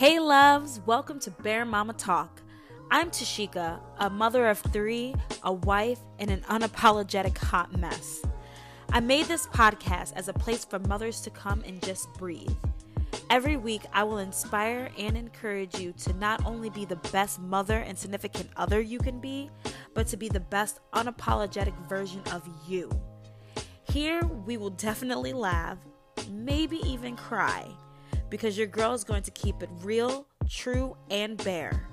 Hey, loves, welcome to Bear Mama Talk. I'm Tashika, a mother of three, a wife, and an unapologetic hot mess. I made this podcast as a place for mothers to come and just breathe. Every week, I will inspire and encourage you to not only be the best mother and significant other you can be, but to be the best unapologetic version of you. Here, we will definitely laugh, maybe even cry because your girl is going to keep it real, true, and bare.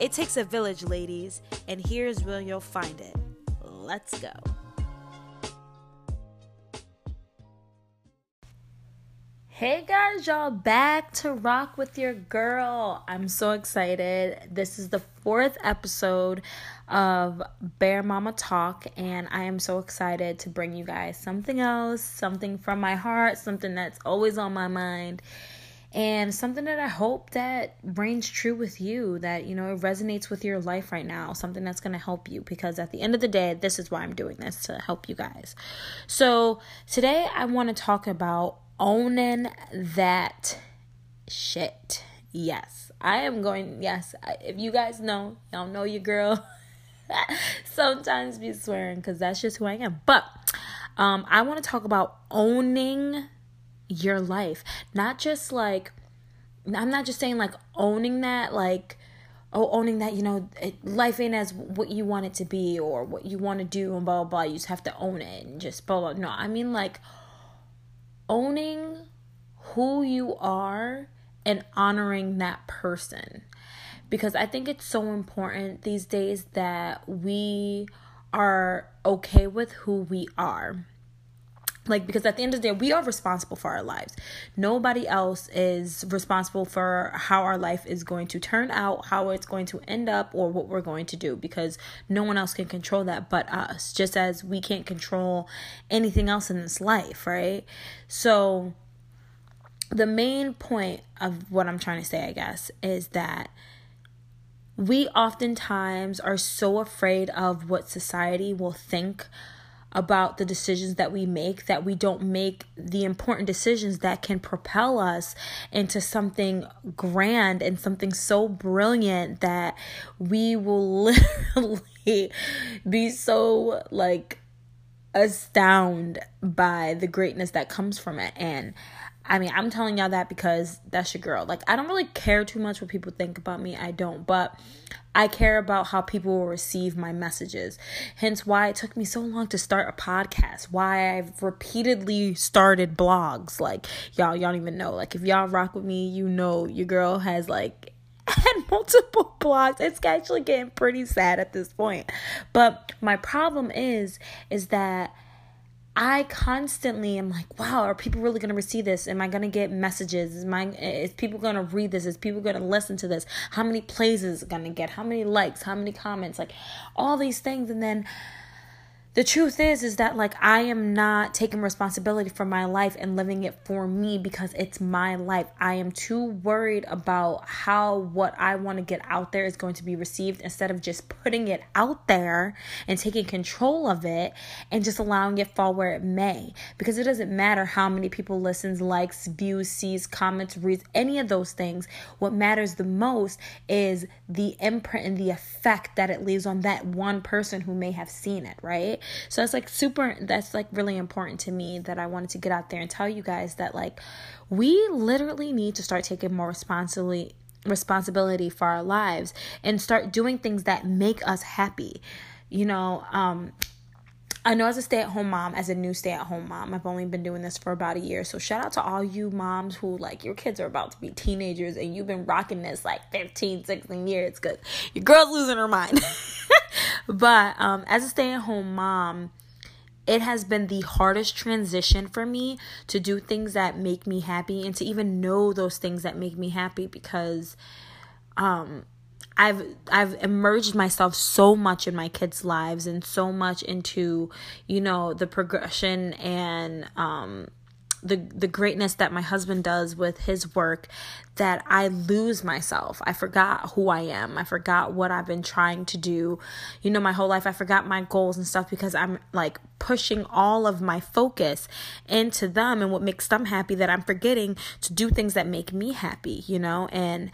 It takes a village, ladies, and here's where you'll find it. Let's go. Hey guys, y'all back to rock with your girl. I'm so excited. This is the fourth episode of Bear Mama Talk, and I am so excited to bring you guys something else, something from my heart, something that's always on my mind and something that I hope that reigns true with you that you know it resonates with your life right now something that's going to help you because at the end of the day this is why I'm doing this to help you guys. So today I want to talk about owning that shit. Yes. I am going yes, if you guys know, y'all know your girl sometimes be swearing cuz that's just who I am. But um I want to talk about owning your life. Not just like, I'm not just saying like owning that, like, oh, owning that, you know, it, life ain't as what you want it to be or what you want to do and blah, blah, blah. You just have to own it and just blah, blah. No, I mean like owning who you are and honoring that person. Because I think it's so important these days that we are okay with who we are like because at the end of the day we are responsible for our lives. Nobody else is responsible for how our life is going to turn out how it's going to end up or what we're going to do because no one else can control that but us just as we can't control anything else in this life right? So the main point of what i'm trying to say i guess is that we oftentimes are so afraid of what society will think about the decisions that we make that we don't make the important decisions that can propel us into something grand and something so brilliant that we will literally be so like astounded by the greatness that comes from it. And I mean, I'm telling y'all that because that's your girl. Like, I don't really care too much what people think about me. I don't. But I care about how people will receive my messages. Hence why it took me so long to start a podcast. Why I've repeatedly started blogs. Like y'all y'all don't even know. Like if y'all rock with me, you know your girl has like had multiple blogs. It's actually getting pretty sad at this point. But my problem is is that I constantly am like, wow, are people really going to receive this? Am I going to get messages? Is my is people going to read this? Is people going to listen to this? How many plays is it going to get? How many likes? How many comments? Like all these things and then the truth is is that like i am not taking responsibility for my life and living it for me because it's my life. I am too worried about how what i want to get out there is going to be received instead of just putting it out there and taking control of it and just allowing it fall where it may. Because it doesn't matter how many people listens likes views sees comments reads any of those things. What matters the most is the imprint and the effect that it leaves on that one person who may have seen it right so it's like super, that's like really important to me that I wanted to get out there and tell you guys that like we literally need to start taking more responsibility responsibility for our lives and start doing things that make us happy. You know, um I know as a stay at home mom, as a new stay at home mom, I've only been doing this for about a year. So shout out to all you moms who like your kids are about to be teenagers and you've been rocking this like 15, 16 years because your girl's losing her mind. but um, as a stay at home mom, it has been the hardest transition for me to do things that make me happy and to even know those things that make me happy because um I've I've emerged myself so much in my kids' lives and so much into, you know, the progression and um the the greatness that my husband does with his work that I lose myself. I forgot who I am. I forgot what I've been trying to do. You know, my whole life I forgot my goals and stuff because I'm like pushing all of my focus into them and what makes them happy that I'm forgetting to do things that make me happy, you know? And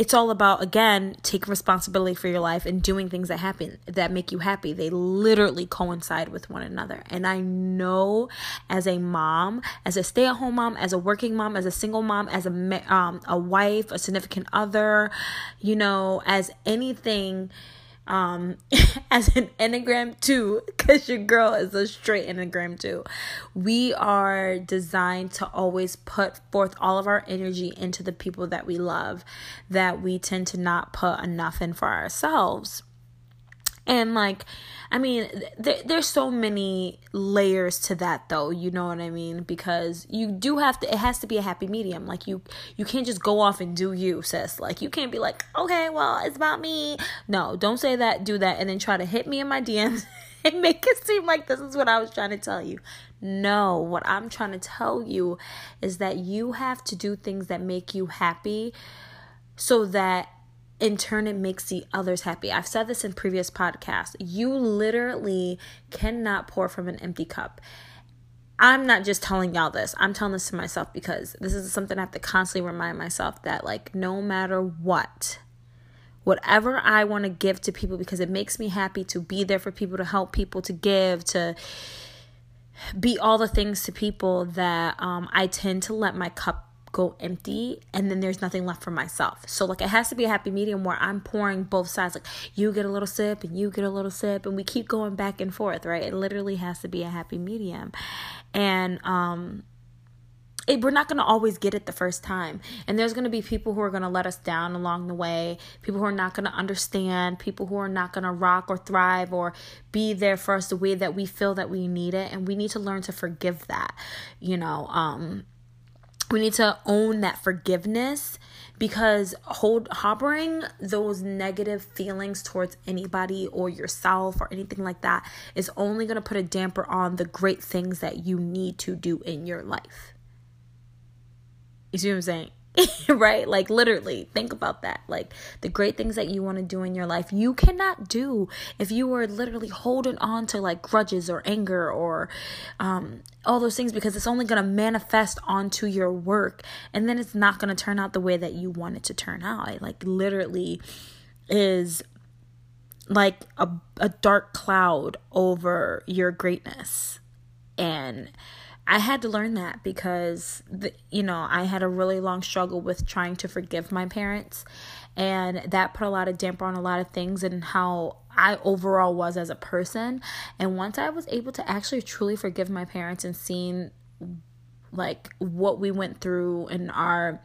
it's all about again taking responsibility for your life and doing things that happen that make you happy. They literally coincide with one another. And i know as a mom as a stay-at-home mom as a working mom as a single mom as a um, a wife a significant other you know as anything um, as an Enneagram 2, because your girl is a straight Enneagram 2. We are designed to always put forth all of our energy into the people that we love, that we tend to not put enough in for ourselves. And like, I mean, th- there's so many layers to that though, you know what I mean? Because you do have to it has to be a happy medium. Like you you can't just go off and do you, sis. Like you can't be like, "Okay, well, it's about me." No, don't say that, do that and then try to hit me in my DMs and make it seem like this is what I was trying to tell you. No, what I'm trying to tell you is that you have to do things that make you happy so that in turn it makes the others happy. I've said this in previous podcasts. You literally cannot pour from an empty cup. I'm not just telling y'all this. I'm telling this to myself because this is something I have to constantly remind myself that like no matter what whatever I want to give to people because it makes me happy to be there for people to help people to give to be all the things to people that um, I tend to let my cup go empty and then there's nothing left for myself. So like it has to be a happy medium where I'm pouring both sides like you get a little sip and you get a little sip and we keep going back and forth, right? It literally has to be a happy medium. And um it, we're not going to always get it the first time. And there's going to be people who are going to let us down along the way, people who are not going to understand, people who are not going to rock or thrive or be there for us the way that we feel that we need it. And we need to learn to forgive that, you know. Um, we need to own that forgiveness because hold harboring those negative feelings towards anybody or yourself or anything like that is only going to put a damper on the great things that you need to do in your life. You see what I'm saying? right? Like literally, think about that. Like the great things that you want to do in your life, you cannot do if you are literally holding on to like grudges or anger or um, all those things because it's only going to manifest onto your work and then it's not going to turn out the way that you want it to turn out. It like literally is like a a dark cloud over your greatness. And I had to learn that because, the, you know, I had a really long struggle with trying to forgive my parents. And that put a lot of damper on a lot of things and how I overall was as a person. And once I was able to actually truly forgive my parents and seeing like what we went through and our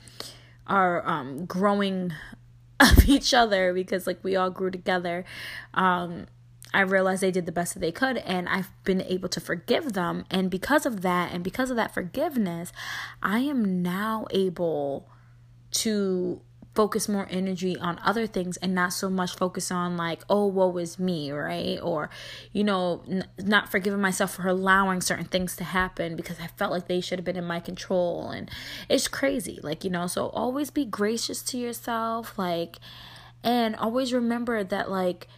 our um growing of each other because like we all grew together um I realized they did the best that they could and I've been able to forgive them. And because of that, and because of that forgiveness, I am now able to focus more energy on other things and not so much focus on like oh woe is me right or you know n- not forgiving myself for allowing certain things to happen because i felt like they should have been in my control and it's crazy like you know so always be gracious to yourself like and always remember that like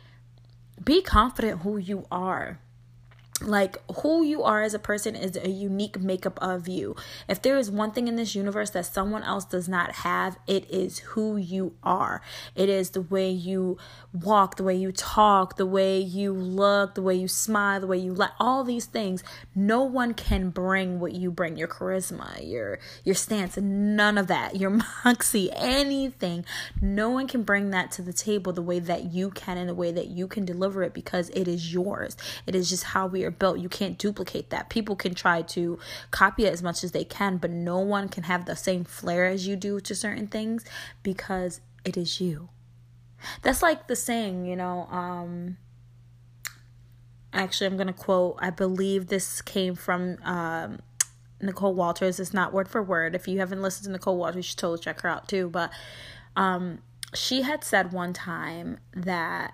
be confident who you are like who you are as a person is a unique makeup of you. If there is one thing in this universe that someone else does not have, it is who you are. It is the way you walk, the way you talk, the way you look, the way you smile, the way you like all these things. No one can bring what you bring, your charisma, your your stance, none of that. Your moxie, anything. No one can bring that to the table the way that you can and the way that you can deliver it because it is yours. It is just how we built. You can't duplicate that. People can try to copy it as much as they can, but no one can have the same flair as you do to certain things because it is you. That's like the saying, you know, um actually I'm going to quote I believe this came from um Nicole Walters. It's not word for word. If you haven't listened to Nicole Walters, you should totally check her out too, but um she had said one time that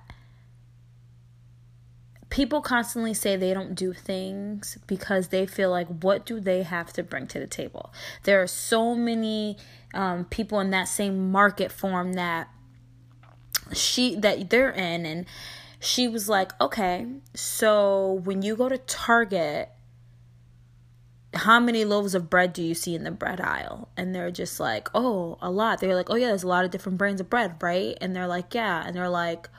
people constantly say they don't do things because they feel like what do they have to bring to the table there are so many um, people in that same market form that she that they're in and she was like okay so when you go to target how many loaves of bread do you see in the bread aisle? And they're just like, oh, a lot. They're like, oh, yeah, there's a lot of different brands of bread, right? And they're like, yeah. And they're like,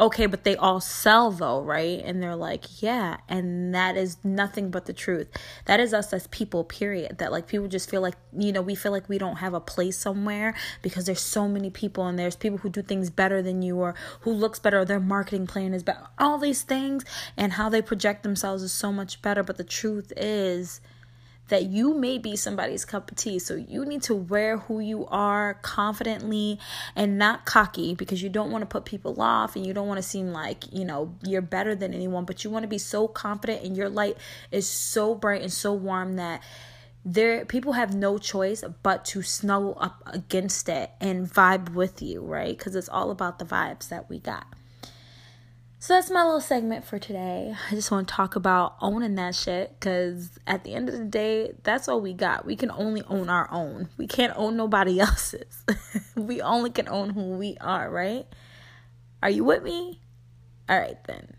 okay, but they all sell though, right? And they're like, yeah. And that is nothing but the truth. That is us as people, period. That like people just feel like, you know, we feel like we don't have a place somewhere because there's so many people and there's people who do things better than you or who looks better or their marketing plan is better. All these things and how they project themselves is so much better. But the truth is, that you may be somebody's cup of tea. So you need to wear who you are confidently and not cocky because you don't want to put people off and you don't want to seem like, you know, you're better than anyone, but you want to be so confident and your light is so bright and so warm that there people have no choice but to snuggle up against it and vibe with you, right? Cuz it's all about the vibes that we got. So that's my little segment for today. I just want to talk about owning that shit because at the end of the day, that's all we got. We can only own our own. We can't own nobody else's. we only can own who we are, right? Are you with me? All right, then.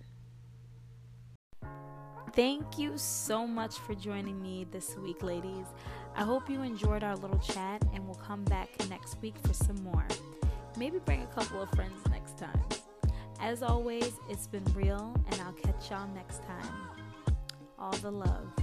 Thank you so much for joining me this week, ladies. I hope you enjoyed our little chat and we'll come back next week for some more. Maybe bring a couple of friends next time. As always, it's been real, and I'll catch y'all next time. All the love.